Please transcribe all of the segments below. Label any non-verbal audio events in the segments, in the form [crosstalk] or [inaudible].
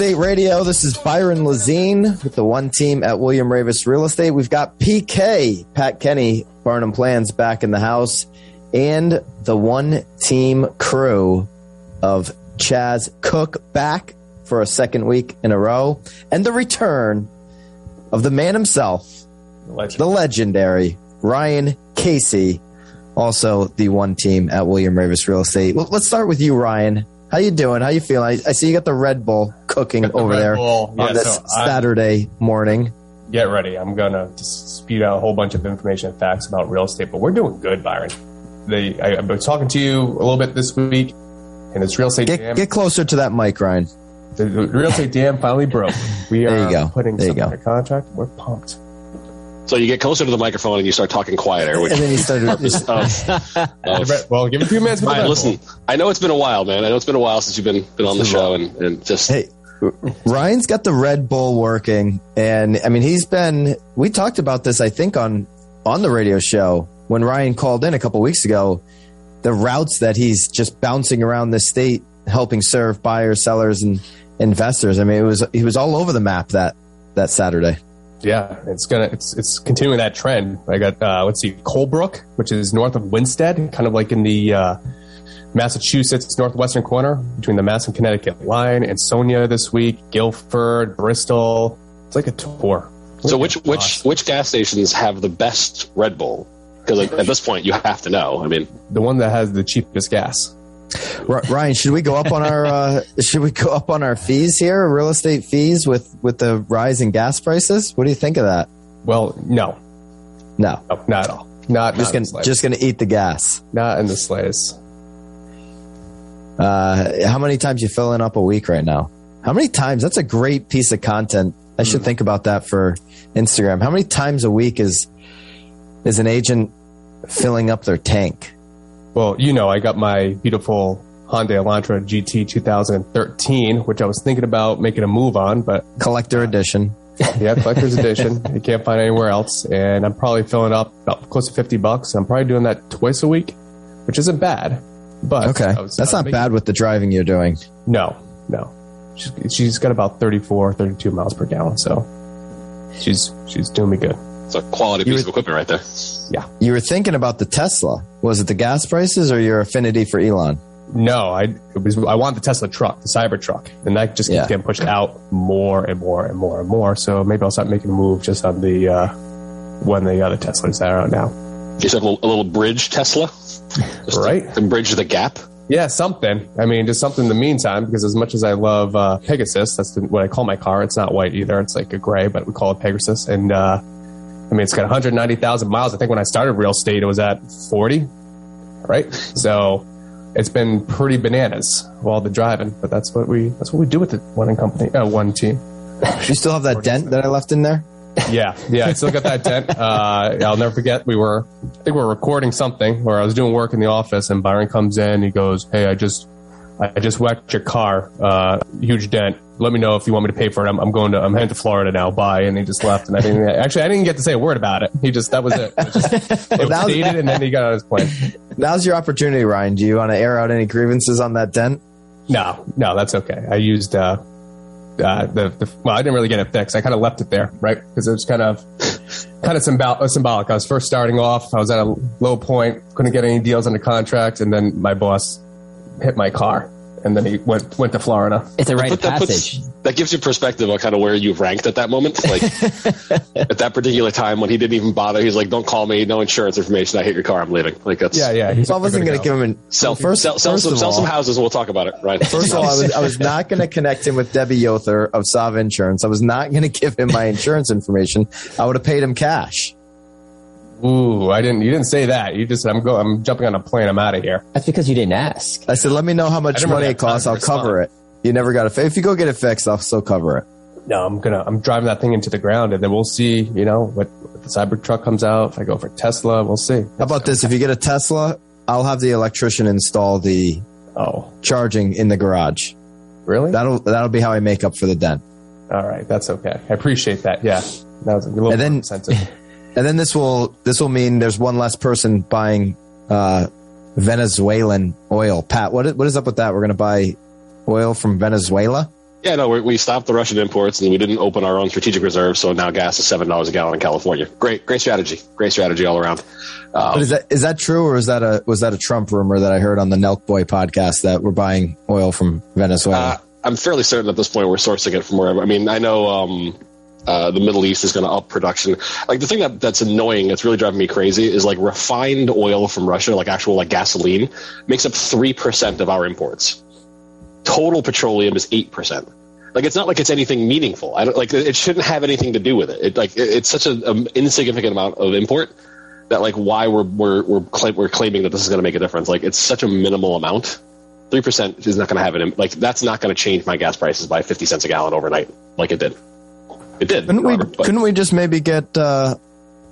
Estate Radio. This is Byron Lazine with the one team at William Raveis Real Estate. We've got PK, Pat Kenny, Barnum Plans back in the house, and the one team crew of Chaz Cook back for a second week in a row, and the return of the man himself, Legend. the legendary Ryan Casey, also the one team at William Raveis Real Estate. Well, let's start with you, Ryan. How you doing? How you feeling? I, I see you got the Red Bull cooking the over there Bull. on Yeah, this so I- Saturday morning. Get ready. I'm gonna just spew out a whole bunch of information and facts about real estate, but we're doing good, Byron. They, I, I've been talking to you a little bit this week, and it's real estate Get jam. get closer to that mic, Ryan. the, the real estate dam finally broke. We There are you go. putting There something go. under contract. We're pumped. So you get closer to the microphone and you start talking quieter. Which, And then you started. [laughs] Um, just- of, of- Well, give it a few minutes. for Ryan, listen, I know it's been a while, man. I know it's been a while since you've been been on the show, and, and just hey, Ryan's got the Red Bull working, and I mean he's been. We talked about this, I think, on on the radio show when Ryan called in a couple weeks ago. The routes that he's just bouncing around the state, helping serve buyers, sellers, and investors. I mean, it was he was all over the map that that Saturday. Yeah, it's gonna it's it's continuing that trend. I got uh, let's see, Colebrook, which is north of Winsted, kind of like in the uh, Massachusetts northwestern corner between the Mass and Connecticut line, Ansonia this week, Guilford, Bristol. It's like a tour. so which which which gas stations have the best Red Bull? Because like, at this point, you have to know. I mean, the one that has the cheapest gas. Ryan, should we go up on our uh, [laughs] should we go up on our fees here, real estate fees with with the rise in gas prices? What do you think of that? Well, no, No, no not at all. Not just not gonna just gonna eat the gas. not in the slightest. Uh, how many times you filling up a week right now? How many times? That's a great piece of content. I should think about that for Instagram. How many times a week is is an agent filling up their tank? Well, you know, I got my beautiful Hyundai Elantra GT 2013, which I was thinking about making a move on, but Collector edition. [laughs] yeah, collector's edition. You can't find anywhere else, and I'm probably filling up about close to 50 bucks. I'm probably doing that twice a week, which isn't bad. But Okay, was- that's not making- bad with the driving you're doing. No, no. She's, she's got about 34, 32 miles per gallon, so she's she's doing me good. it's a quality You piece would- of equipment right there. Yeah. You were thinking about the Tesla. Was it the gas prices or your affinity for Elon? No, I it was I want the Tesla truck, the Cyber truck, and that just keeps Yeah. getting pushed out more and more and more and more. So maybe I'll start making a move just on the uh, one of the other Teslas that are out now. Just have a, little- a little bridge Tesla, Just Right. To, bridge the gap. Yeah, something. I mean, just something in the meantime, because as much as I love uh, Pegasus, that's the, what I call my car. It's not white either. It's like a gray, but we call it Pegasus. And uh, I mean, it's got 190,000 miles. I think when I started real estate, it was at 40, right? So it's been pretty bananas while the driving, but that's what we that's what we do with the one company, uh, one team. You still have that dent that I left in there? [laughs] Yeah, yeah, I still got that dent. Uh, I'll never forget. We were, I think we were recording something, or I was doing work in the office, and Byron comes in. He goes, "Hey, I just, I just wrecked your car. Uh, huge dent. Let me know if you want me to pay for it. I'm, I'm going to, I'm heading to Florida now. Bye." And he just left, and I didn't actually, I didn't get to say a word about it. He just, that was it. It, was just, [laughs] it was That was- stated, and then he got on his plane. Now's your opportunity, Ryan. Do you want to air out any grievances on that dent? No, no, that's okay. I used uh, uh, the, the well, I didn't really get it fixed. I kind of left it there, right? Because it was kind of kind of symbol- uh, symbolic. I was first starting off. I was at a low point, couldn't get any deals under contract, and then my boss hit my car, and then he went went to Florida. It's a rite of But that, puts- passage. that gives you perspective on kind of where you ranked at that moment. Like [laughs] at that particular time when he didn't even bother, he's like, "Don't call me, no insurance information. I hit your car. I'm leaving." Like that's Yeah, yeah. He's So I wasn't going to give him an Sell, first, sell, sell, first some, of sell all, some houses and we'll talk about it. Right. First of all, I was, I was not going to connect him with Debbie Yother of Sava Insurance. I was not going [laughs] to give him my insurance information. I would have paid him cash. Ooh, I didn't. You didn't say that. You just said, I'm go. I'm jumping on a plane. I'm out of here. That's because you didn't ask. I said, let me know how much money it costs. I'll cover it. You never got it. If you go get it fixed, I'll still cover it. No, I'm gonna. I'm driving that thing into the ground, and then we'll see. You know what, what the cyber truck comes out. If I go for Tesla, we'll see. How about this? If you get a Tesla, I'll have the electrician install the Oh, charging in the garage. really? That'll that'll be how I make up for the dent. All right, that's okay. I appreciate that. Yeah, that was a little And then- more incentive. And then this will this will mean there's one less person buying uh, Venezuelan oil. Pat, what is, what is up with that? We're going to buy oil from Venezuela. Yeah, no, we, we stopped the Russian imports and we didn't open our own strategic reserve. So now gas is seven dollars a gallon in California. Great, great strategy. Great strategy all around. Um, but is that is that true, or is that a was that a Trump rumor that I heard on the Nelk Boy podcast that we're buying oil from Venezuela? Uh, I'm fairly certain at this point we're sourcing it from wherever. I mean, I know um, uh, the Middle East is going to up production. Like the thing that, that's annoying, that's really driving me crazy, is like refined oil from Russia, like actual like gasoline, makes up three percent of our imports total petroleum is 8%. Like it's not like it's anything meaningful. I don't like it shouldn't have anything to do with it. It like it's such an um, insignificant amount of import that like why we're we're we're, we're claiming that this is going to make a difference. Like it's such a minimal amount. Three percent is not going to have it. Like that's not going to change my gas prices by fifty cents a gallon overnight, like it did. It did. Couldn't we? couldn't we just maybe get uh,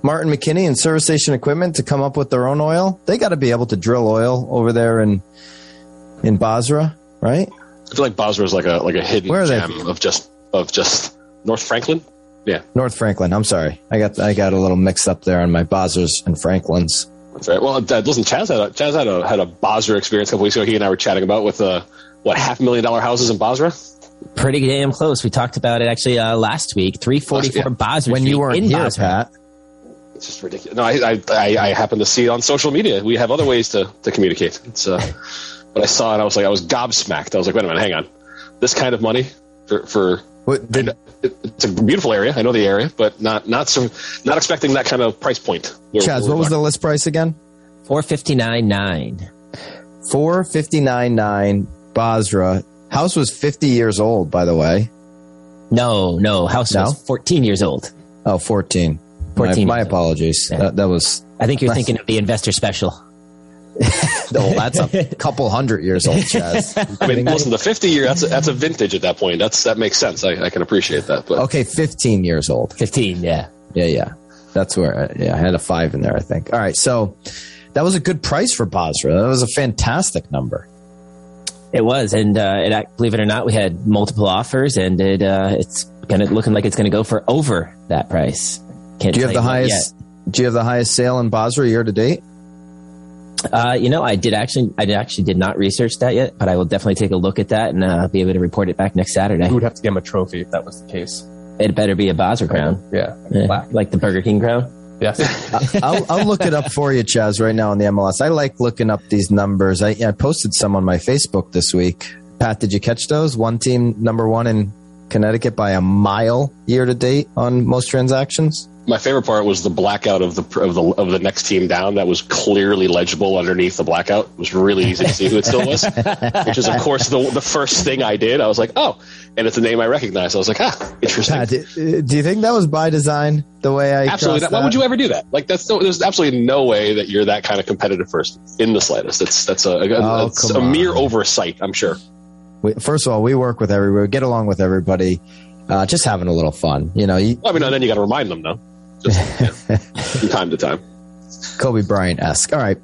Martin McKinney and Service Station Equipment to come up with their own oil? They got to be able to drill oil over there in in Bozrah, right? I feel like Bozrah is like a like a hidden gem of just of just North Franklin. Yeah, North Franklin. I'm sorry, I got I got a little mixed up there on my Bozrahs and Franklins. That's right. Well, uh, listen, Chaz had a, Chaz had a had a Bozrah experience a couple weeks ago. He and I were chatting about with uh, what half a million dollar houses in Bozrah. Pretty damn close. We talked about it actually uh, last week. Three forty four yeah. Bozrah when Street you weren't in here, Bozrah. Pat. It's just ridiculous. No, I, I I happen to see it on social media. We have other ways to to communicate. It's uh, [laughs] but I saw it. I was like, I was gobsmacked. I was like, wait a minute, hang on this kind of money for for what, did, it's a beautiful area. I know the area, but not not so not expecting that kind of price point. Chaz, what was the list price again? Four fifty nine nine. Four fifty nine nine. Bozrah house was fifty years old, by the way. No, no, house no? was fourteen years old. Oh, 14. 14 my, my apologies. Yeah. That, that was. I think you're thinking of the investor special. no, [laughs] oh, that's a couple hundred years old, Chaz. [laughs] I mean, listen, the 50 year, that's a, that's a vintage at that point. That's, that makes sense. I, I can appreciate that. But okay, 15 years old. 15, yeah. Yeah, yeah. That's where, yeah, I had a five in there, I think. All right. So that was a good price for Bozrah. That was a fantastic number. It was, and uh, it, believe it or not, we had multiple offers, and it uh, it's kind of looking like it's going to go for over that price. Can't do you have the highest? Yet. Do you have the highest sale in Bozrah year to date? Uh, you know, I did actually, I did actually did not research that yet, but I will definitely take a look at that and uh, be able to report it back next Saturday. We would have to give him a trophy if that was the case. It better be a Bozrah crown. Yeah, yeah. like the Burger King crown. Yes, I'll, I'll, look it up for you, Chaz, right now on the MLS. I like looking up these numbers. I, I posted some on my Facebook this week. Pat, did you catch those? One team number one in Connecticut by a mile year to date on most transactions my favorite part was the blackout of the of the of the next team down that was clearly legible underneath the blackout. It was really easy to see who it still was, [laughs] which is of course the the first thing I did. I was like, oh, and it's a name I recognize. I was like, ah, interesting. Pat, do, do, you think that was by design? The way I absolutely. Why would you ever do that? Like that's no, there's absolutely no way that you're that kind of competitive person in the slightest. That's that's a, a, oh, a mere oversight. I'm sure. We, first of all, we work with everybody, we get along with everybody. Uh, just having a little fun, you know. You, I mean, and then you got to remind them, though just yeah, [laughs] from time to time. Kobe Bryant esque. All right,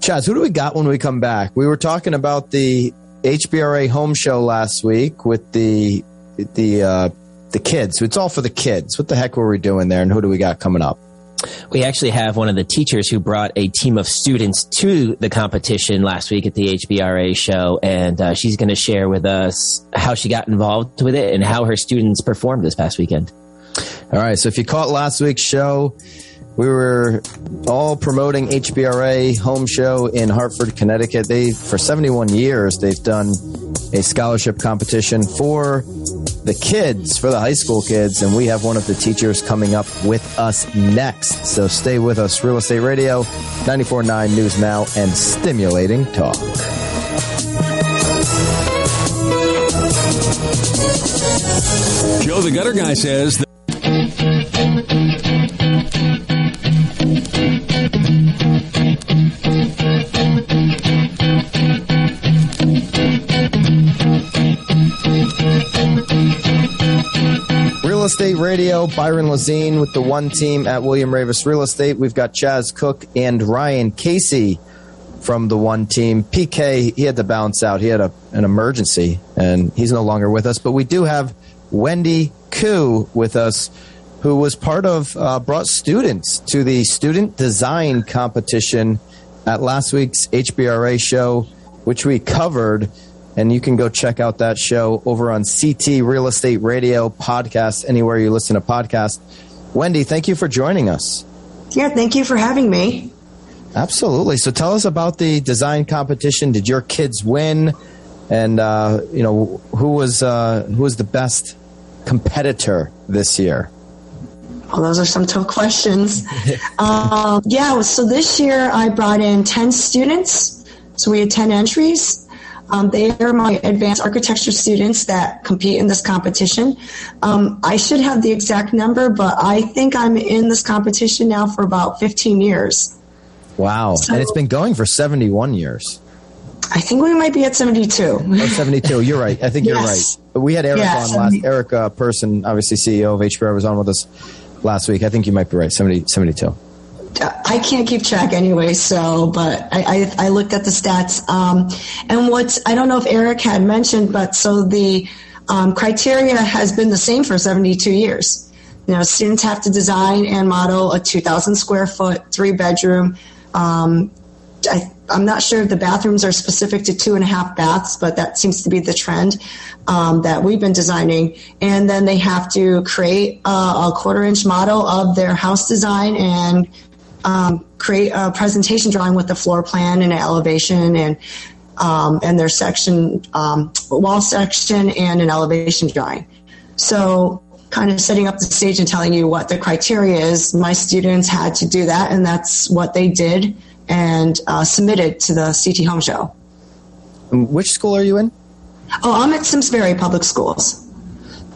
Chaz, who do we got when we come back? We were talking about the HBRA home show last week with the the uh, the kids. It's all for the kids. What the heck were we doing there? And who do we got coming up? We actually have one of the teachers who brought a team of students to the competition last week at the HBRA show, and uh, she's going to share with us how she got involved with it and how her students performed this past weekend. All right. So if you caught last week's show, we were all promoting HBRA home show in Hartford, Connecticut. They, for 71 years, they've done a scholarship competition for the kids, for the high school kids. And we have one of the teachers coming up with us next. So stay with us. Real Estate Radio, 94.9 News Now, and stimulating talk. Joe the Gutter Guy says. Real Estate Radio, Byron Lazine with the one team at William Raveis Real Estate. We've got Chaz Cook and Ryan Casey from the one team. PK, he had to bounce out. He had a, an emergency and he's no longer with us, but we do have Wendy Koo with us, who was part of, uh, brought students to the student design competition at last week's HBRA show, which we covered. And you can go check out that show over on CT Real Estate Radio podcast, anywhere you listen to podcasts. Wendy, thank you for joining us. Yeah, thank you for having me. Absolutely. So tell us about the design competition. Did your kids win? And uh, you know who was uh, who was the best competitor this year? Well, those are some tough questions. [laughs] um, yeah, so this year I brought in 10 students. So we had 10 entries. Um, they are my advanced architecture students that compete in this competition. Um, I should have the exact number, but I think I'm in this competition now for about 15 years. Wow. So, and it's been going for 71 years. I think we might be at 72. Oh, 72. You're right. I think [laughs] yes. you're right. We had Eric yeah, on last. Eric uh, Person, obviously CEO of HBR, was on with us last week. I think you might be right. 70, 72. I can't keep track anyway, so, but I, I, I looked at the stats. Um, and what's, I don't know if Eric had mentioned, but so the um, criteria has been the same for 72 years. You know, students have to design and model a 2,000 square foot, three bedroom. Um, I, I'm not sure if the bathrooms are specific to two and a half baths, but that seems to be the trend um, that we've been designing. And then they have to create a, a quarter inch model of their house design and um, create a presentation drawing with the floor plan and an elevation and um, and their section um, wall section and an elevation drawing. So kind of setting up the stage and telling you what the criteria is. My students had to do that, and that's what they did and uh, submitted to the CT Home Show. Which school are you in? Oh, I'm at Simsbury Public Schools.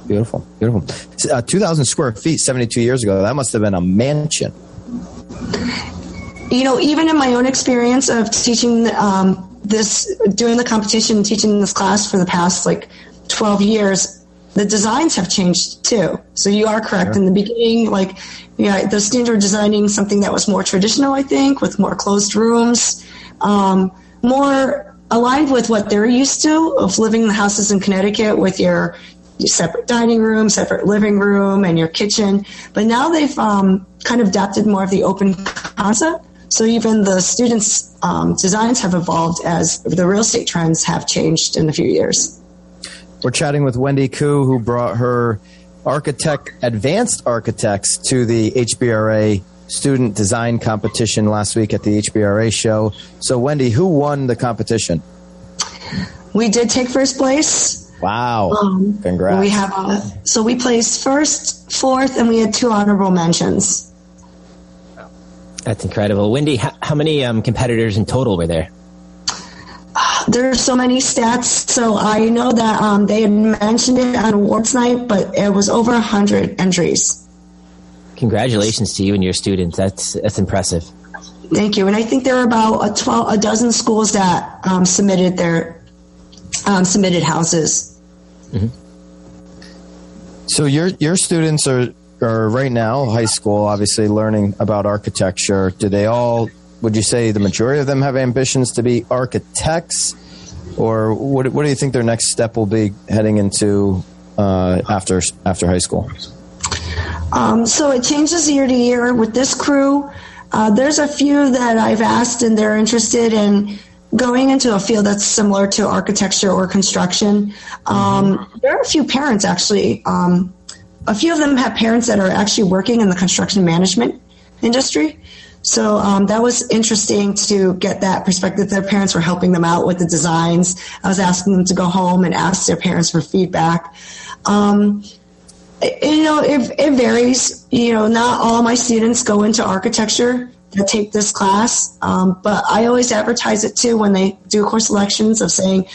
Beautiful, beautiful. Uh, 2,000 square feet 72 years ago. That must have been a mansion you know, even in my own experience of teaching um, this, doing the competition, teaching this class for the past like 12 years, the designs have changed too. So you are correct. Sure. In the beginning, like, yeah, the students were designing something that was more traditional, I think, with more closed rooms, um, more aligned with what they're used to of living in the houses in Connecticut with your, your separate dining room, separate living room, and your kitchen. But now they've um, kind of adapted more of the open concept. So even the students' um, designs have evolved as the real estate trends have changed in a few years. We're chatting with Wendy Koo, who brought her architect, advanced architects to the HBRA student design competition last week at the HBRA show. So, Wendy, who won the competition? We did take first place. Wow! Um, Congrats. We have a, so we placed first, fourth, and we had two honorable mentions. That's incredible. Wendy, how, how many um, competitors in total were there? There are so many stats. So I know that um, they had mentioned it on awards night, but it was over 100 entries. Congratulations to you and your students. That's, that's impressive. Thank you. And I think there are about a, 12, a dozen schools that um, submitted their um, submitted houses. Mm-hmm. So your your students are are right now high school, obviously learning about architecture. Do they all? Would you say the majority of them have ambitions to be architects, or what? What do you think their next step will be heading into uh, after after high school? Um, so it changes year to year with this crew. Uh, there's a few that I've asked, and they're interested in going into a field that's similar to architecture or construction. Um, mm-hmm. There are a few parents actually um, a few of them have parents that are actually working in the construction management industry. So um, that was interesting to get that perspective. Their parents were helping them out with the designs. I was asking them to go home and ask their parents for feedback. Um, you know, it, it varies. You know, not all my students go into architecture that take this class, um, but I always advertise it too when they do course selections of saying,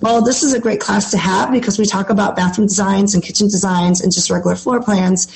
well, this is a great class to have because we talk about bathroom designs and kitchen designs and just regular floor plans.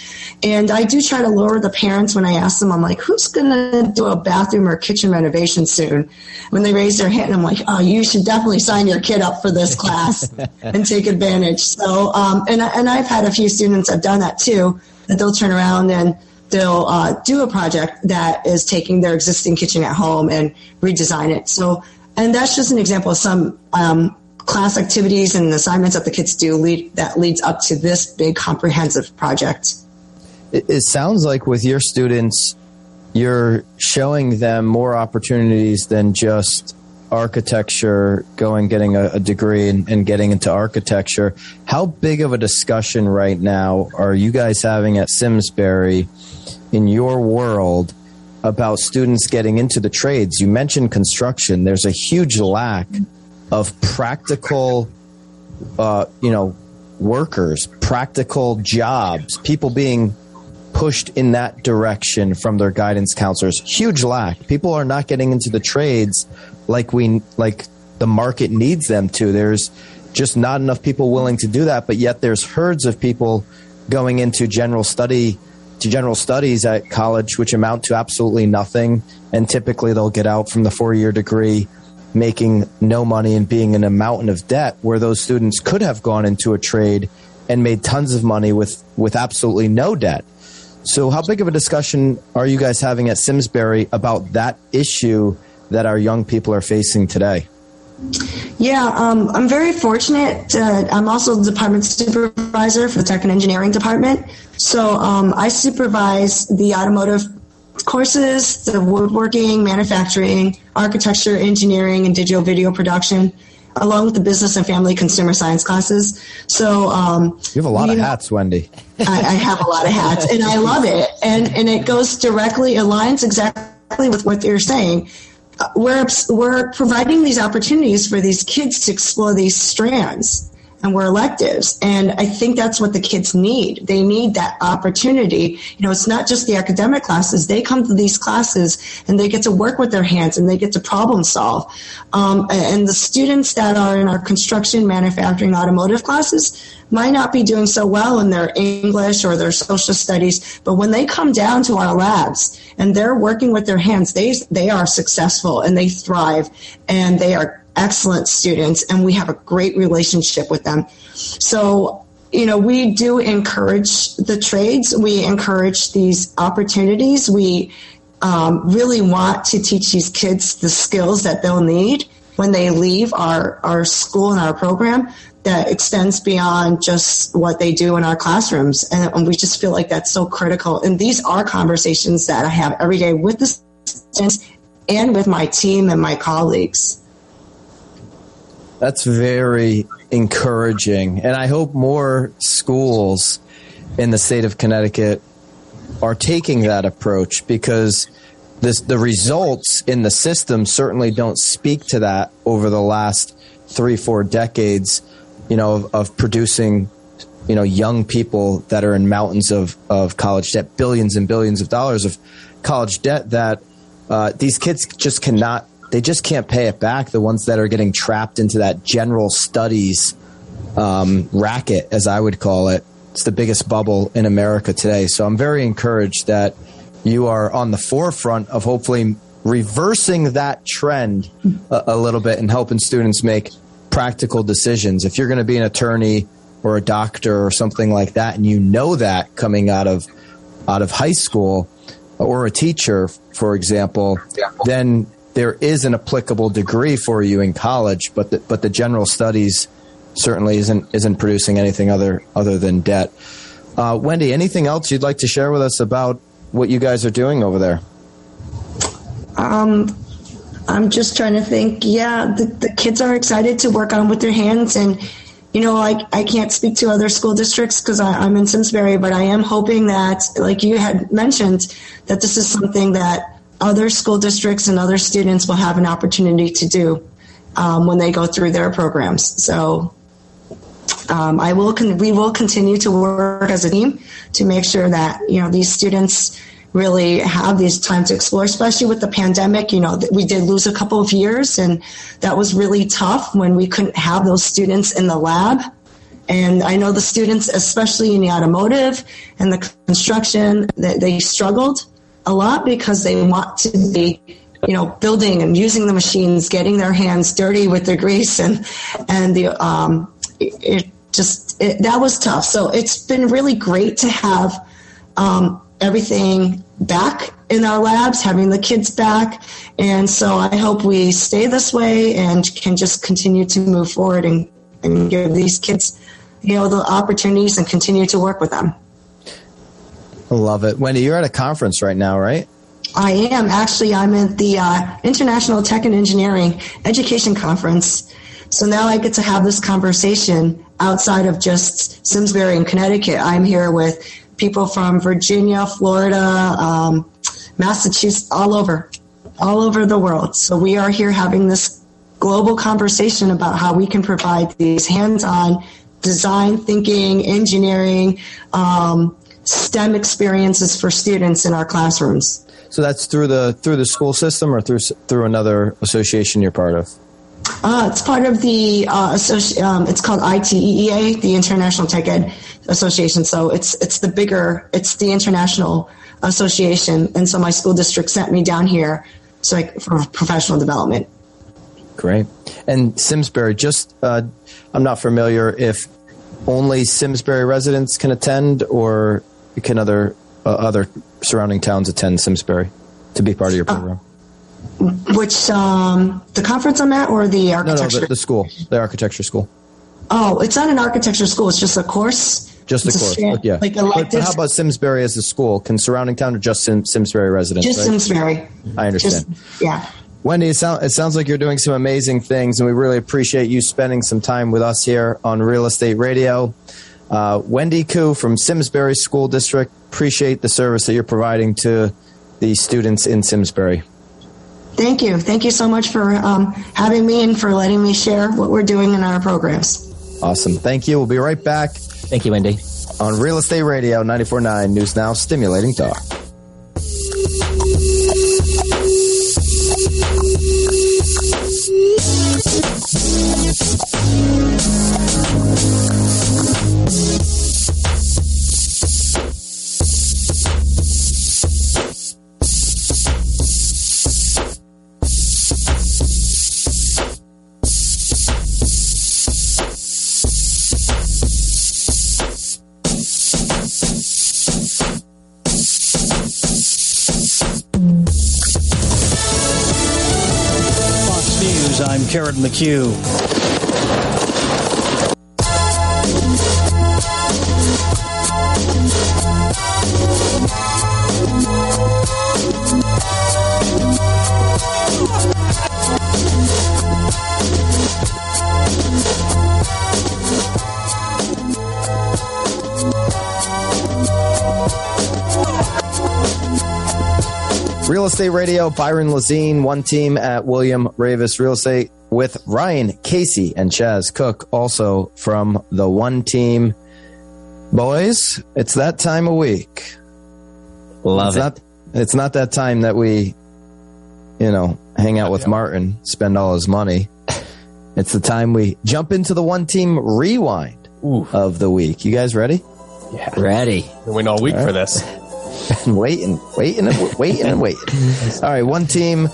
And I do try to lower the parents when I ask them, I'm like, who's going to do a bathroom or kitchen renovation soon? When they raise their hand, I'm like, oh, you should definitely sign your kid up for this class and take advantage. So, um, and, and I've had a few students have done that too, that they'll turn around and they'll uh, do a project that is taking their existing kitchen at home and redesign it. So, and that's just an example of some um, class activities and assignments that the kids do lead, that leads up to this big comprehensive project. It, it sounds like with your students, you're showing them more opportunities than just architecture, going getting a, a degree and, and, getting into architecture. How big of a discussion right now are you guys having at Simsbury in your world about students getting into the trades? You mentioned construction. There's a huge lack of practical, uh, you know, workers, practical jobs, people being pushed in that direction from their guidance counselors. Huge lack. People are not getting into the trades like we like the market needs them to. There's just not enough people willing to do that, but yet there's herds of people going into general study to general studies at college which amount to absolutely nothing and typically they'll get out from the 4-year degree making no money and being in a mountain of debt where those students could have gone into a trade and made tons of money with with absolutely no debt. So how big of a discussion are you guys having at Simsbury about that issue that our young people are facing today? Yeah, um, I'm very fortunate. Uh, I'm also the department supervisor for the tech and engineering department. So um, I supervise the automotive courses, the woodworking, manufacturing, architecture, engineering, and digital video production, along with the business and family consumer science classes. So um, you have a lot of know, hats, Wendy. [laughs] I, I have a lot of hats, and I love it. And and it goes directly aligns exactly with what you're saying we're, we're providing these opportunities for these kids to explore these strands and we're electives. And I think that's what the kids need. They need that opportunity. You know, it's not just the academic classes. They come to these classes and they get to work with their hands and they get to problem solve. Um, and the students that are in our construction, manufacturing, automotive classes might not be doing so well in their English or their social studies, but when they come down to our labs and they're working with their hands, they, they are successful and they thrive and they are excellent students and we have a great relationship with them. So, you know, we do encourage the trades. We encourage these opportunities. We um, really want to teach these kids the skills that they'll need when they leave our, our school and our program that extends beyond just what they do in our classrooms. And, and we just feel like that's so critical. And these are conversations that I have every day with the students and with my team and my colleagues. That's very encouraging. And I hope more schools in the state of Connecticut are taking that approach because this, the results in the system certainly don't speak to that over the last three, four decades, you know, of, of producing, you know, young people that are in mountains of, of college debt, billions and billions of dollars of college debt that uh, these kids just cannot they just can't pay it back. The ones that are getting trapped into that general studies um, racket, as I would call it, it's the biggest bubble in America today. So I'm very encouraged that you are on the forefront of hopefully reversing that trend a, a little bit and helping students make practical decisions. If you're going to be an attorney or a doctor or something like that, and you know that coming out of out of high school or a teacher, for example, then there is an applicable degree for you in college, but the, but the general studies certainly isn't isn't producing anything other other than debt. Uh, Wendy, anything else you'd like to share with us about what you guys are doing over there? Um, I'm just trying to think. Yeah, the, the kids are excited to work on with their hands, and you know, I I can't speak to other school districts because I'm in Simsbury, but I am hoping that, like you had mentioned, that this is something that other school districts and other students will have an opportunity to do um, when they go through their programs. So um, I will con- we will continue to work as a team to make sure that you know these students really have these time to explore, especially with the pandemic. You know, we did lose a couple of years, and that was really tough when we couldn't have those students in the lab. And I know the students, especially in the automotive and the construction, that they struggled a lot because they want to be you know building and using the machines getting their hands dirty with the grease and and the um it, just it, that was tough. So it's been really great to have um, everything back in our labs having the kids back. And so i hope we stay this way and can just continue to move forward and, and give these kids you know the opportunities and continue to work with them Love it. Wendy, you're at a conference right now, right? I am actually. I'm at the uh, International Tech and Engineering Education Conference. So now I get to have this conversation outside of just Simsbury and Connecticut. I'm here with people from Virginia, Florida, um, Massachusetts, all over, all over the world. So we are here having this global conversation about how we can provide these hands-on design thinking, engineering, um, STEM experiences for students in our classrooms. So that's through the through the school system or through through another association you're part of. Uh, it's part of the uh, associ- um, it's called ITEEA, the International Tech Ed Association. So it's it's the bigger, it's the international association. And so my school district sent me down here so I, for professional development. Great. And Simsbury, just uh, I'm not familiar if only Simsbury residents can attend, or can other uh, other surrounding towns attend Simsbury to be part of your program? Which um, the conference I'm at, or the architecture? no, no, the, the school, the architecture school. oh, it's not an architecture school. It's just a course. Just It's a course, strand- yeah. like But how about Simsbury as a school? Can surrounding town or just Sim, Simsbury residents? just right? Simsbury. I understand. Just, yeah. Wendy, it, sound, it sounds like you're doing some amazing things, and we really appreciate you spending some time with us here on Real Estate Radio. Uh, Wendy Koo from Simsbury School District, appreciate the service that you're providing to the students in Simsbury. Thank you. Thank you so much for um, having me and for letting me share what we're doing in our programs. Awesome. Thank you. We'll be right back Thank you, Wendy. on Real Estate Radio 94.9 News Now, stimulating talk. McHugh. Real Estate Radio, Byron Lazine, one team at William Raveis Real Estate with Ryan Casey and Chaz Cook, also from the one team. Boys, it's that time of week. Love it's it. not it's not that time that we you know hang out with martin spend all his money [laughs] it's the time we jump into the one team rewind Ooh. of the week you guys ready Yeah. Ready. Been waiting all week for this. [laughs] and waiting waiting and waiting and waiting [laughs] all right one team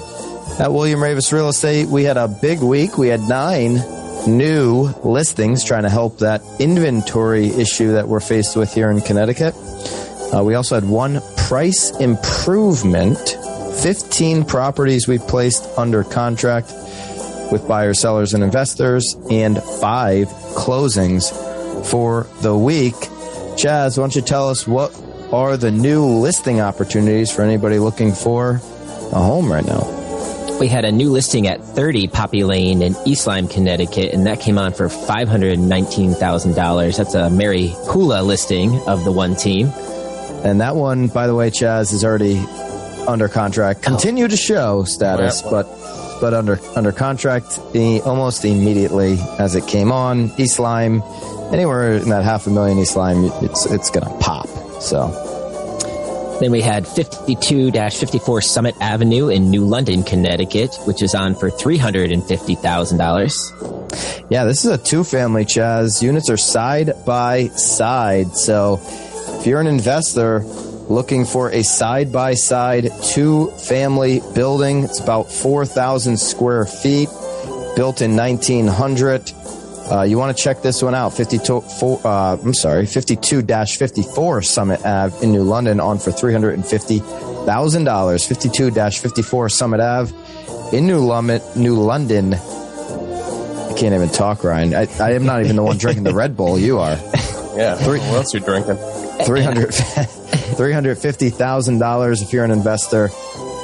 at william raveis real estate we had a big week we had nine new listings trying to help that inventory issue that we're faced with here in connecticut Uh, we also had one price improvement, 15 properties we placed under contract with buyers, sellers, and investors, and five closings for the week. Chaz, why don't you tell us what are the new listing opportunities for anybody looking for a home right now? We had a new listing at 30 Poppy Lane in East Lyme, Connecticut, and that came on for $519,000. That's a Mary Pula listing of the one team. And that one, by the way, Chaz is already under contract. Oh. Continue to show status, Well, but but under under contract e- almost immediately as it came on. East Lyme, anywhere in that half a million East Lyme, it's it's gonna pop. So Then we had 52-54 Summit Avenue in New London, Connecticut, which is on for $350,000. yeah, this is a two family Chaz. Units are side by side. So if you're an investor looking for a side by side two family building, it's about 4,000 square feet, built in 1900. Uh, you want to check this one out. 52, four, uh, I'm sorry, 52-54 Summit Ave in New London on for $350,000. 52-54 Summit Ave in New London, New London. I can't even talk, Ryan. I, I am not even the one drinking the Red Bull. You are. [laughs] Yeah. What else you drinking? 300 [laughs] $350,000 if you're an investor.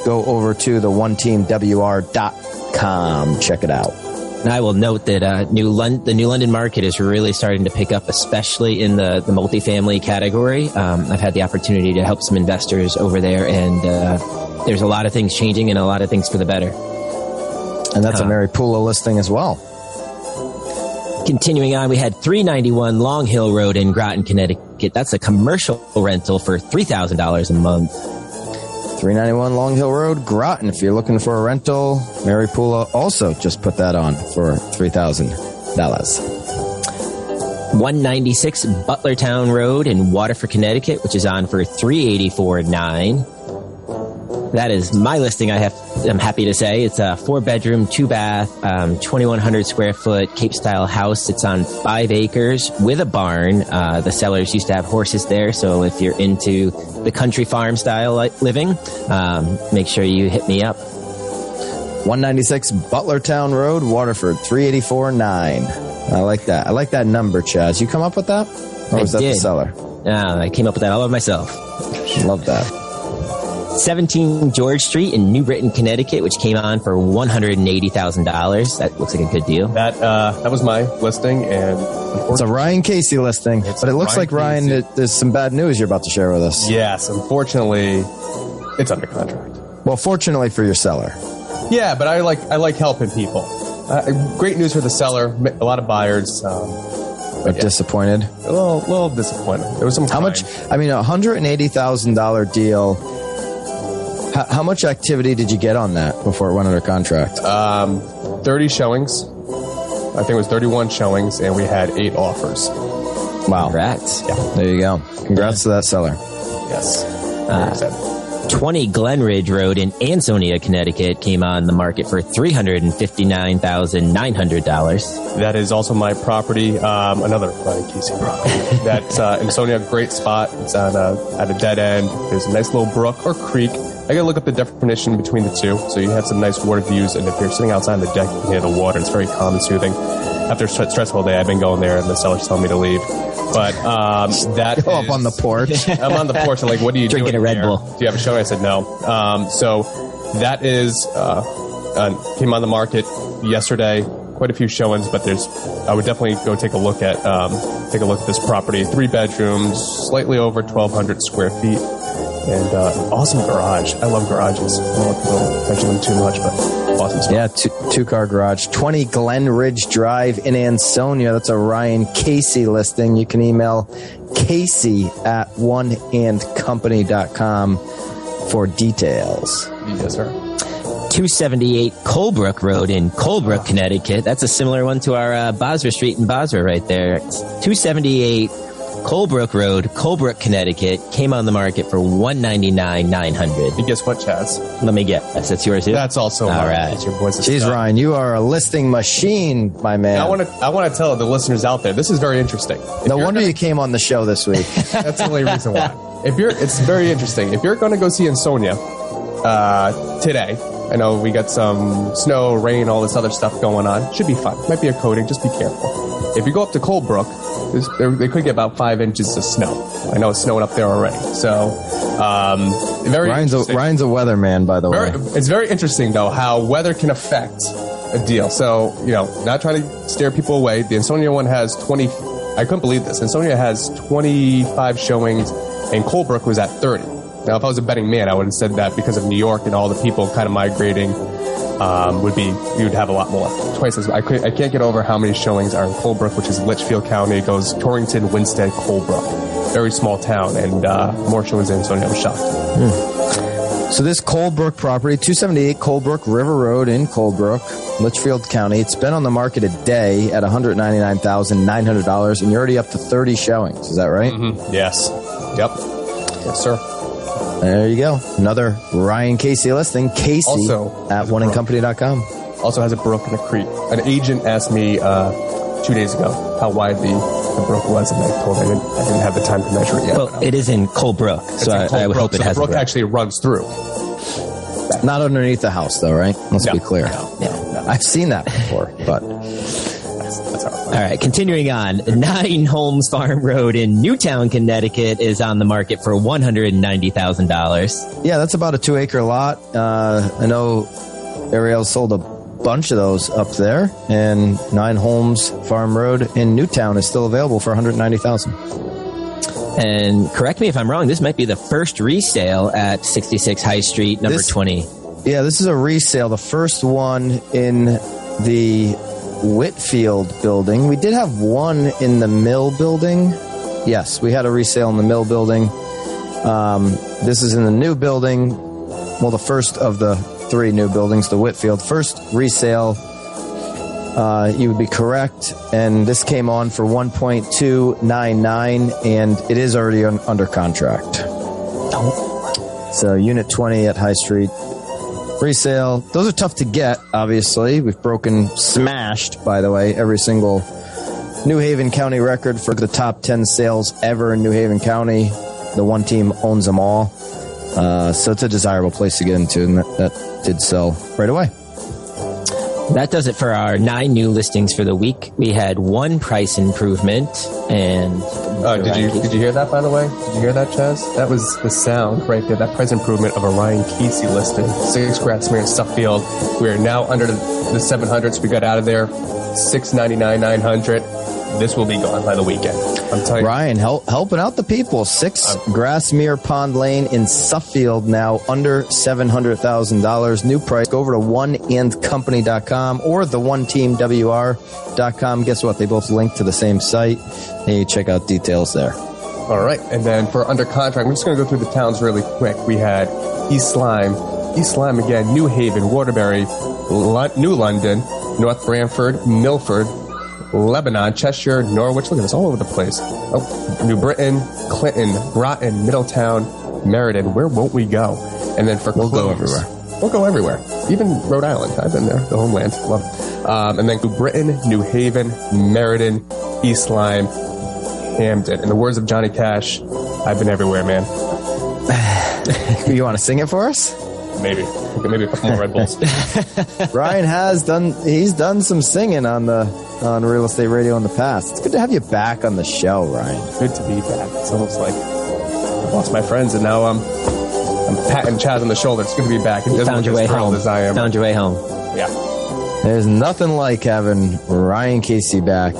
go over to the one team WR.com. Check it out. And I will note that uh, New Lon- the New London market is really starting to pick up, especially in the, the multifamily category. Um, I've had the opportunity to help some investors over there, and uh, there's a lot of things changing and a lot of things for the better. And that's a Uh, Mary Pula listing as well. Continuing on, we had 391 Long Hill Road in Groton, Connecticut. That's a commercial rental for $3,000 a month. 391 Long Hill Road, Groton. If you're looking for a rental, Mary Pula also just put that on for $3,000. 196 Butlertown Road in Waterford, Connecticut, which is on for 384.9. That is my listing. I have. I'm happy to say it's a four bedroom, two bath, um, 2,100 square foot Cape style house. It's on five acres with a barn. Uh, the sellers used to have horses there, so if you're into the country farm style living, um, make sure you hit me up. 196 Butlertown Road, Waterford, 384.9. I like that. I like that number, Chaz. You come up with that? Or I was that the seller? Uh, I came up with that all by myself. Love that. 17 George Street in New Britain, Connecticut, which came on for $180,000. That looks like a good deal. That uh, that was my listing, and It's a Ryan Casey listing, It's but it looks Ryan like Ryan, Casey. there's some bad news you're about to share with us. yes, unfortunately, it's under contract. Well, fortunately for your seller. Yeah, but I like I like helping people. Uh, great news for the seller. A lot of buyers. Um, But yeah. disappointed. a little, little disappointed. There was some. How much? I mean, a hundred and eighty thousand dollar deal. How, how much activity did you get on that before it went under contract? Um, Thirty showings. I think it was thirty-one showings, and we had eight offers. wow. Congrats. There you go. Congrats to that seller. Yes. Very excited. 20 Glenridge Road in Ansonia, Connecticut came on the market for $359,900. That is also my property. Um, another Ryan Casey property. [laughs] That's uh, Ansonia, great spot. It's on a, at a dead end. There's a nice little brook or creek. I gotta look up the definition between the two. So you have some nice water views, and if you're sitting outside on the deck, you can hear the water. It's very calm and soothing. After a stre- stressful day, I've been going there, and the seller's telling me to leave. But um, that [laughs] Go up is- on the porch. [laughs] I'm on the porch. I'm like, what are you Drinking doing? a Red here? Bull. Do you have a show? I said no. Um, so that is uh, uh, came on the market yesterday. Quite a few showings, but there's. I would definitely go take a look at um, take a look at this property. Three bedrooms, slightly over 1,200 square feet, and uh, awesome garage. I love garages. I don't want to mention them too much, but awesome stuff. Yeah, two, two car garage. 20 Glen Ridge Drive in Ansonia. That's a Ryan Casey listing. You can email Casey at oneandcompany.com for details. Yes, sir. 278 Colebrook Road in Colebrook, Connecticut. That's a similar one to our uh, Bozrah Street in Bozrah right there. It's 278 Colebrook Road, Colebrook, Connecticut, came on the market for one ninety nine nine hundred. And guess what, Chaz? Let me guess. That's yours too? That's also All mine. right. It's your boys. Jeez, Ryan, you are a listing machine, my man. I want to. I want to tell the listeners out there. This is very interesting. If no wonder gonna- you came on the show this week. [laughs] That's the only reason why. If you're, it's very interesting. If you're going to go see Ansonia uh, today, I know we got some snow, rain, all this other stuff going on. Should be fun. Might be a coating. Just be careful. If you go up to Colebrook, they could get about five inches of snow. I know it's snowing up there already. So, um, very Ryan's a. Ryan's a weatherman, by the Very, way. it's very interesting though how weather can affect a deal. So you know, not trying to steer people away. The Ansonia one has twenty. I couldn't believe this. Ansonia has twenty five showings, and Colebrook was at thirty. Now, if I was a betting man, I would have said that because of New York and all the people kind of migrating, um, would be you would have a lot more. Twice as I could, I can't get over how many showings are in Colebrook, which is Litchfield County. It goes Torrington, Winsted, Colebrook, very small town, and uh, more showings in Ansonia. I was shocked. So this Colebrook property, 278 Colebrook River Road in Colebrook, Litchfield County. It's been on the market a day at $199,900, and you're already up to 30 showings. Is that right? Yes. Yep. Yes, sir. There you go. Another Ryan Casey listing. Casey Also, at oneandcompany.com. Also has a brook and a creek. An agent asked me uh, two days ago how wide the, the brook was, and I told him I didn't, I didn't have the time to measure it yet. well, it is in Colebrook, so in I, Cold I would Brook, hope it so has the brook brook. actually runs through. Not underneath the house, though, right? Let's No, be clear. no, no, no. I've seen that before, but That's, that's all right. Continuing on. [laughs] Nine Holmes Farm Road in Newtown, Connecticut is on the market for $190,000. Yeah, that's about a two acre lot. Uh, I know Ariel sold a bunch of those up there, and Nine Holmes Farm Road in Newtown is still available for 190000 And correct me if I'm wrong, this might be the first resale at 66 High Street, number This- 20. Yeah, this is a resale, the first one in the Whitfield building. We did have one in the Mill building. Yes, we had a resale in the Mill building. Um, this is in the new building. Well, the first of the three new buildings, the Whitfield. First resale, uh, you would be correct. And this came on for 1.299, and it is already un- under contract. So, Unit 20 at High Street resale. Those are tough to get, obviously. We've broken, smashed, by the way, every single New Haven County record for the top 10 sales ever in New Haven County. The one team owns them all. Uh, so it's a desirable place to get into, and that, that did sell right away. That does it for our nine new listings for the week. We had one price improvement and. Uh, did you did you hear that by the way? Did you hear that, Chaz? That was the sound right there. That price improvement of a Ryan Casey listing. Six Grassmere in Suffield. We are now under the, the 700s. We got out of there. 699, 900. This will be gone by the weekend. I'm telling you. Ryan, help, helping out the people. Six uh, Grassmere Pond Lane in Suffield now under $700,000. New price. Go over to oneandcompany.com or the oneteamwr.com. Guess what? They both link to the same site. You check out details there. All right. And then for under contract, we're just going to go through the towns really quick. We had East Lyme, East Lyme again, New Haven, Waterbury, New London, North Branford, Milford, Lebanon, Cheshire, Norwich. Look at this all over the place. Oh, New Britain, Clinton, Groton, Middletown, Meriden. Where won't we go? And then for We'll go everywhere. We'll go everywhere. Even Rhode Island. I've been there. The homeland. Love it. Um, and then New Britain, New Haven, Meriden, East Lyme, Hamden. In the words of Johnny Cash, I've been everywhere, man. [sighs] You want to sing it for us? Maybe. Maybe a couple more Red Bulls. [laughs] Ryan has done. He's done some singing on the on real estate radio in the past. It's good to have you back on the show, Ryan. Good to be back. It's almost like I've lost my friends and now I'm I'm patting Chaz on the shoulder. It's good to be back. It doesn't Found look your way home. as I am. Found your way home. yeah. There's nothing like having Ryan Casey back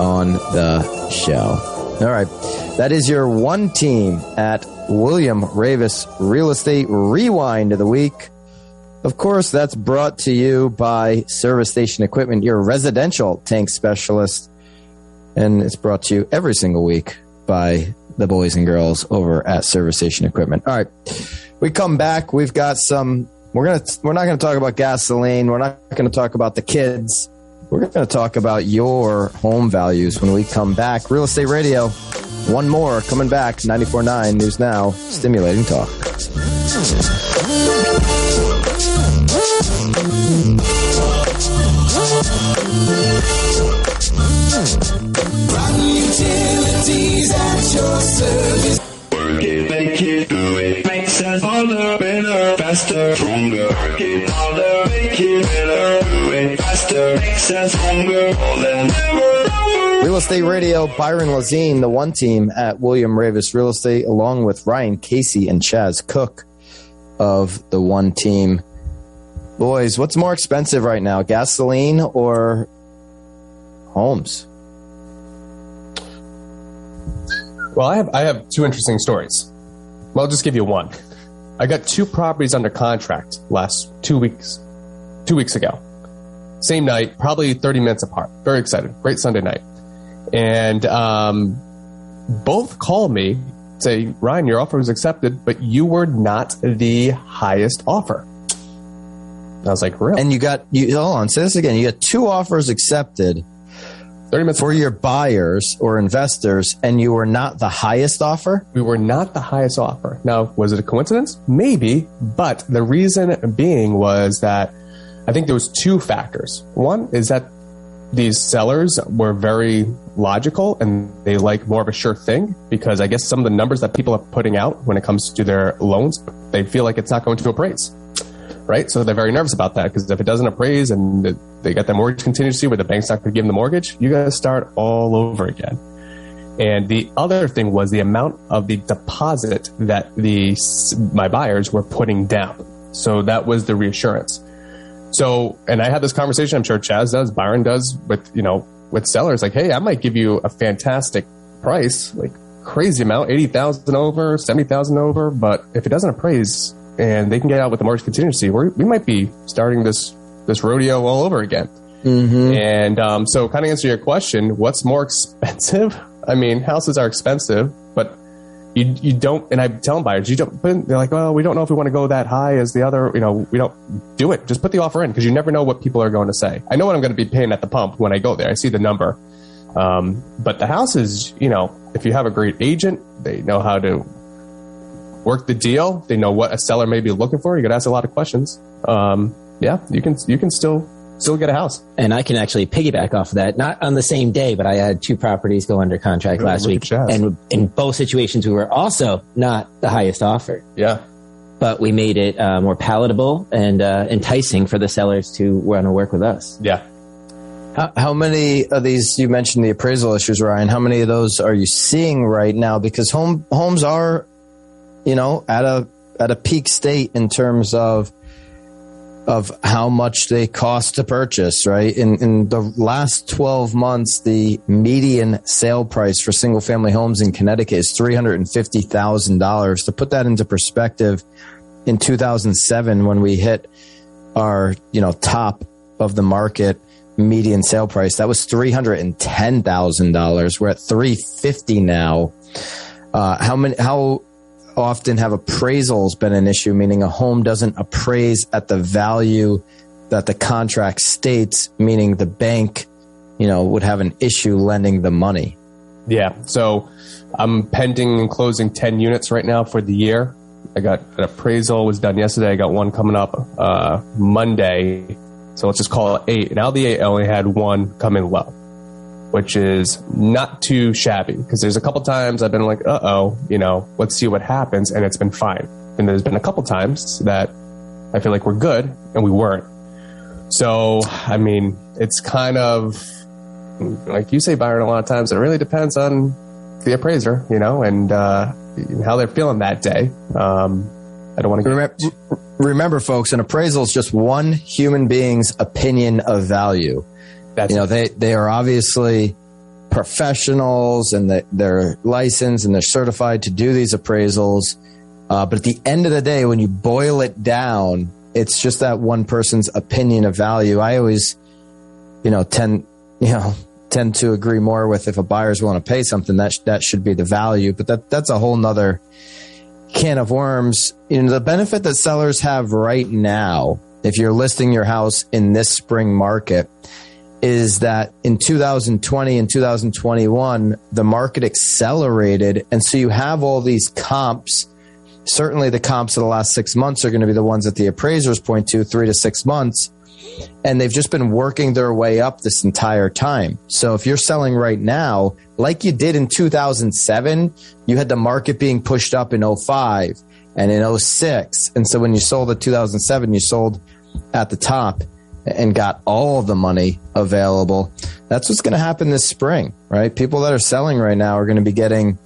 on the show. All right. That is your one team at William Raveis Real Estate Rewind of the Week. Of course, that's brought to you by Service Station Equipment, your residential tank specialist. And it's brought to you every single week by the boys and girls over at Service Station Equipment. All right. We come back. We've got some we're gonna we're not gonna talk about gasoline. We're not gonna talk about the kids. We're gonna talk about your home values when we come back. Real Estate Radio. One more coming back. 94.9 News Now. Stimulating talk. Faster, stronger. Harder, make it better, do it faster. Makes us stronger, more than ever. Real Estate Radio, Byron Lazine, the one team at William Raveis Real Estate, along with Ryan Casey and Chaz Cook of the one team. Boys, what's more expensive right now, gasoline or homes? Well, I have I have two interesting stories. Well, I'll just give you one. I got two properties under contract last two weeks, two weeks ago. Same night, probably 30 minutes apart. Very excited. Great Sunday night. And um, both call me, say, Ryan, your offer was accepted, but you were not the highest offer. I was like, really? And you got you hold on, say this again. You got two offers accepted 30 minutes for your buyers or investors, and you were not the highest offer. we were not the highest offer. Now, was it a coincidence? Maybe, but the reason being was that I think there was two factors. One is that these sellers were very logical and they like more of a sure thing because I guess some of the numbers that people are putting out when it comes to their loans, they feel like it's not going to appraise. right? So they're very nervous about that because if it doesn't appraise and they got that mortgage contingency where the bank's not going to give them the mortgage, you got to start all over again. And the other thing was the amount of the deposit that the my buyers were putting down. So that was the reassurance. So, and I had this conversation. I'm sure Chaz does, Byron does with you know with sellers. Like, hey, I might give you a fantastic price, like crazy amount, eighty thousand over, seventy thousand over. But if it doesn't appraise and they can get out with the mortgage contingency, we we might be starting this this rodeo all over again. Mm-hmm. And um, so, kind of answer your question, what's more expensive? [laughs] I mean, houses are expensive, you you don't. And I tell them buyers, you don't. They're like, well, we don't know if we want to go that high as the other. You know, we don't do it. Just put the offer in because you never know what people are going to say. I know what I'm going to be paying at the pump when I go there. I see the number. Um, but the house is, you know, if you have a great agent, they know how to work the deal. They know what a seller may be looking for. You could ask a lot of questions. Um, yeah, you can you can still still get a house. And I can actually piggyback off of that. Not on the same day, but I had two properties go under contract Ooh, last week, and in both situations, we were also not the highest offer, Yeah, but we made it uh, more palatable and uh, enticing for the sellers to want to work with us. yeah. How, how many of these you mentioned the appraisal issues, Ryan? How many of those are you seeing right now? Because home homes are, you know, at a at a peak state in terms of of how much they cost to purchase. Right in in the last twelve months, the median sale price for single family homes in Connecticut is three hundred and fifty thousand dollars. To put that into perspective, in two thousand seven, when we hit our you know top of the market median sale price that was three hundred and ten thousand dollars we're at 350 now uh, how many how often have appraisals been an issue meaning a home doesn't appraise at the value that the contract states meaning the bank you know would have an issue lending the money Yeah. So I'm pending and closing 10 units right now for the year. I got an appraisal was done yesterday. I got one coming up uh, Monday. So let's just call it eight. And out of the eight, I only had one come in low, which is not too shabby because there's a couple times I've been like, uh oh, you know, let's see what happens. And it's been fine. And there's been a couple times that I feel like we're good and we weren't. So, I mean, it's kind of like you say, Byron, a lot of times it really depends on the appraiser, you know, and uh, how they're feeling that day. Um, I don't want to remember, remember folks an appraisal is just one human being's opinion of value That's you know they they are obviously professionals and they, they're licensed and they're certified to do these appraisals. Uh, but at the end of the day when you boil it down it's just that one person's opinion of value. I always you know tend you know [laughs] tend to agree more with if a buyer's willing to pay something that sh- that should be the value. But that that's a whole nother can of worms. You know the benefit that sellers have right now if you're listing your house in this spring market is that in 2020 and 2021 the market accelerated. And so you have all these comps. Certainly the comps of the last six months are going to be the ones that the appraisers point to three to six months. And they've just been working their way up this entire time. So if you're selling right now like you did in 2007 you had the market being pushed up in 05 and in 06 and so when you sold in 2007 you sold at the top and got all the money available. That's what's going to happen this spring, right? People that are selling right now are going to be getting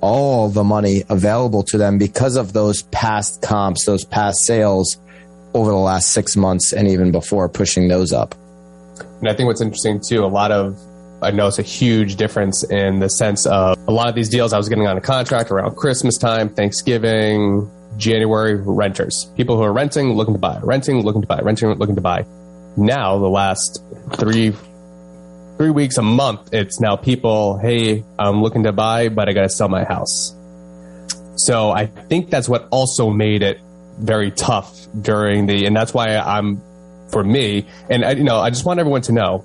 all the money available to them because of those past comps, those past sales over the last six months and even before pushing those up. And I think what's interesting too, a lot of I noticed a huge difference in the sense of a lot of these deals I was getting on a contract around Christmas time, Thanksgiving, January renters, people who are renting, looking to buy, renting, looking to buy, renting, looking to buy. Now, the last three three weeks, a month, it's now people, hey, I'm looking to buy, but I got to sell my house. So I think that's what also made it very tough during the, and that's why I'm, for me, and I, you know, I just want everyone to know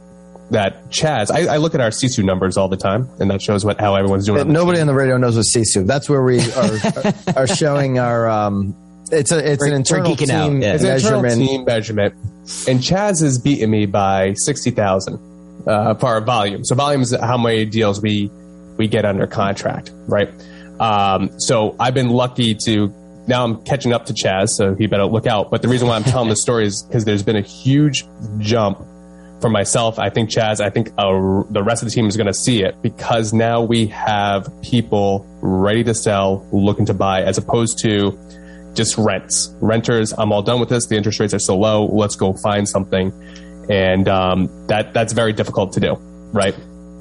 that Chaz, I, I look at our CISU numbers all the time, and that shows what how everyone's doing. on Nobody on the radio knows what CSU. That's where we are, are showing our. Um, it's a it's an We're- we're internal geeking out, team yeah. It's an internal measurement. team measurement, and Chaz has beaten me by sixty thousand uh, for our volume. So volume is how many deals we we get under contract, right? Um, so I've been lucky to now I'm catching up to Chaz, so he better look out. But the reason why I'm telling this story is because there's been a huge jump for myself. I think Chaz, I think uh, the rest of the team is going to see it because now we have people ready to sell, looking to buy, as opposed to just rents. Renters, I'm all done with this. The interest rates are so low. Let's go find something, and um, that that's very difficult to do, right?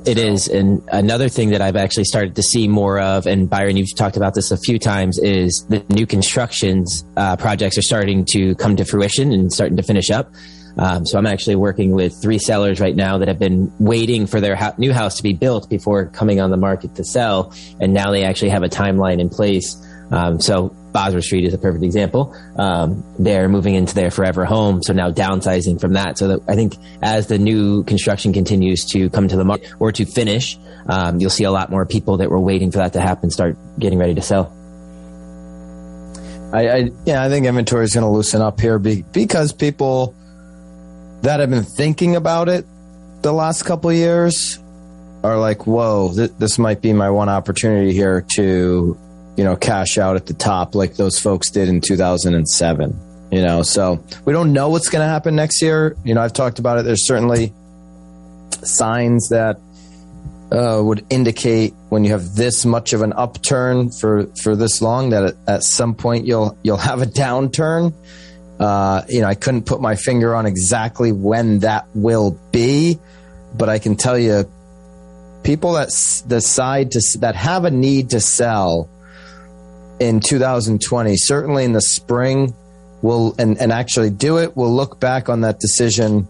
It is. And another thing that I've actually started to see more of, and Byron, you've talked about this a few times, is the new constructions uh, projects are starting to come to fruition and starting to finish up. Um, so I'm actually working with three sellers right now that have been waiting for their new house to be built before coming on the market to sell. And now they actually have a timeline in place. Um, so Bosworth Street is a perfect example. Um, they're moving into their forever home, so now downsizing from that. So that I think as the new construction continues to come to the market or to finish, um, you'll see a lot more people that were waiting for that to happen start getting ready to sell. I, I yeah, I think inventory is going to loosen up here be, because people that have been thinking about it the last couple years are like, "Whoa, th- this might be my one opportunity here to you know, cash out at the top like those folks did in 2007. You know, so we don't know what's going to happen next year. You know, I've talked about it. There's certainly signs that uh, would indicate when you have this much of an upturn for for this long that at, some point you'll you'll have a downturn. Uh, you know, I couldn't put my finger on exactly when that will be, but I can tell you, people that decide to that have a need to sell in 2020, certainly in the spring, will and, and actually do it, will look back on that decision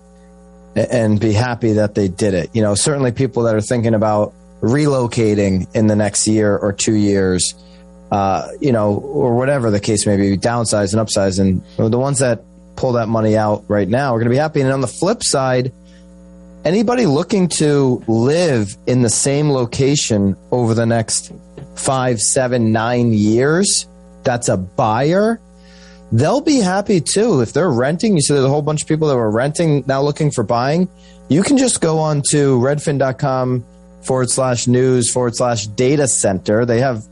and be happy that they did it. You know, certainly people that are thinking about relocating in the next year or two years, uh, you know, or whatever the case may be, downsize and upsize. And the ones that pull that money out right now are going to be happy. And on the flip side, anybody looking to live in the same location over the next five, seven, nine years, that's a buyer, they'll be happy too. If they're renting, you see there's a whole bunch of people that were renting now looking for buying. You can just go on to redfin.com forward slash news forward slash data center. They have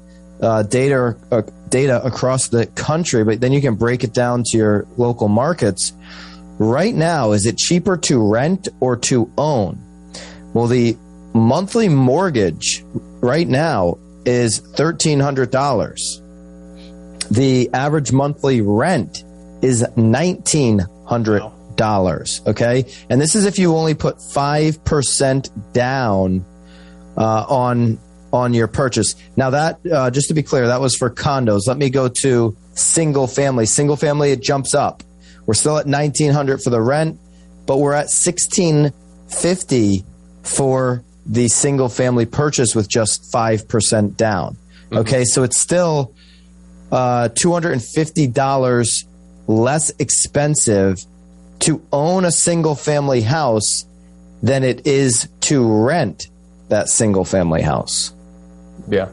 uh, data uh, data across the country, but then you can break it down to your local markets. Right now, is it cheaper to rent or to own? Well, the monthly mortgage right now is $1,300. The average monthly rent is $1,900. Okay. And this is if you only put 5% down uh, on on your purchase. Now that uh, just to be clear, that was for condos. Let me go to single family. Single family it jumps up. We're still at 1900 for the rent, but we're at 1650 for the single family purchase with just 5% down. Okay, so it's still uh, $250 less expensive to own a single family house than it is to rent that single family house. Yeah.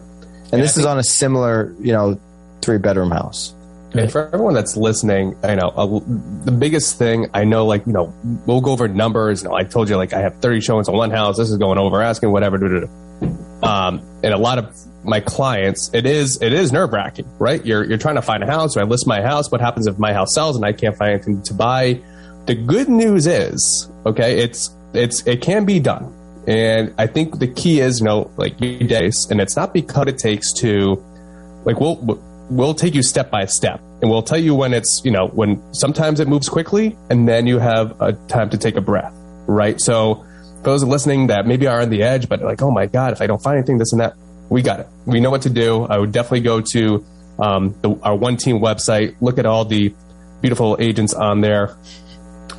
And this is on a similar, you know, three bedroom house. And for everyone that's listening, I know uh, the biggest thing I know, like, you know, we'll go over numbers. You know, I told you, like, I have 30 showings on one house. This is going over, asking whatever. doo, doo, doo. Um, and a lot of my clients, it is, it is nerve wracking, right? You're, you're trying to find a house. So I list my house. What happens if my house sells and I can't find anything to buy? The good news is, okay, it's, it's, it can be done. And I think the key is, you know, like you days, and it's not because it takes to, like, we'll, we'll take you step by step and we'll tell you when it's you know when sometimes it moves quickly and then you have a time to take a breath right? So those listening that maybe are on the edge but like oh my god if i don't find anything this and that we got it. We know what to do. I would definitely go to um, the, our one team website look at all the beautiful agents on there.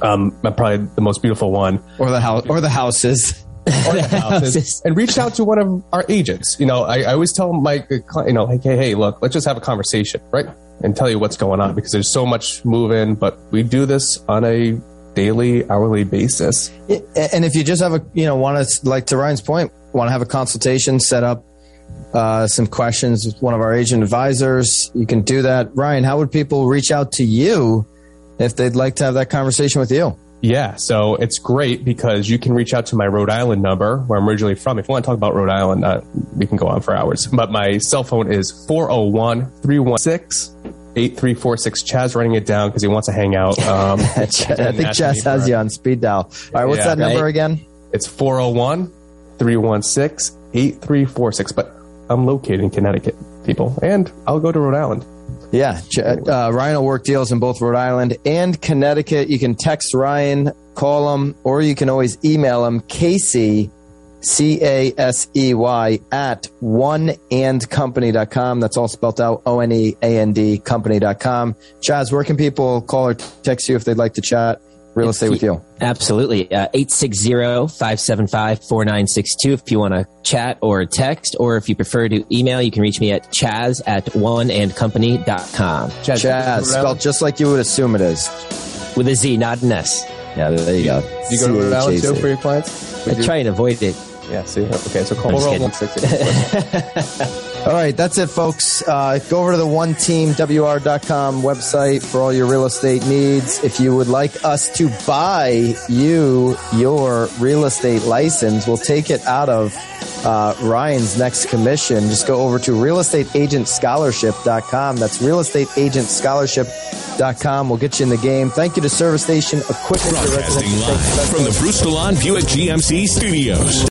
Um, probably the most beautiful one. Or the house or the houses. [laughs] and reached out to one of our agents. You know, I, I always tell my client, you know, like, hey, hey, look, let's just have a conversation, right? And tell you what's going on because there's so much moving, but we do this on a daily, hourly basis. And if you just have a, you know, want to, like to Ryan's point, want to have a consultation, set up uh, some questions with one of our agent advisors, you can do that. Ryan, how would people reach out to you if they'd like to have that conversation with you? Yeah, so it's great because you can reach out to my Rhode Island number where I'm originally from. If you want to talk about Rhode Island, uh, we can go on for hours. But my cell phone is 401 316 8346. Chaz writing it down because he wants to hang out. [laughs] Um, I think Chaz has you on speed dial. All right, what's Yeah. that number Right. again? It's 401 316 8346. But I'm located in Connecticut, people, and I'll go to Rhode Island. Yeah, uh, Ryan will work deals in both Rhode Island and Connecticut. You can text Ryan, call him, or you can always email him, Casey, C A S E Y, at oneandcompany.com. That's all spelled out, O N E A N D company.com. Chaz, where can people call or text you if they'd like to chat real estate with you? Absolutely. Uh, 860-575-4962 if you want to chat or text, or if you prefer to email, you can reach me at chaz at oneandcompany.com Chaz, Chaz, spelled just like you would assume it is. with a Z, not an S. Yeah, there you go. Do you go to Rhode Island too for your clients? I you- try and avoid it. Yeah, see? Okay, so call I'm just 401 [laughs] All right, that's it, folks. Uh, go over to the oneteamwr.com website for all your real estate needs. If you would like us to buy you your real estate license, we'll take it out of uh, Ryan's next commission. Just go over to realestateagentscholarship.com. That's realestateagentscholarship.com. We'll get you in the game. Thank you to Service Station Equipment. Broadcasting live from the Bruce Talon Buick GMC studios.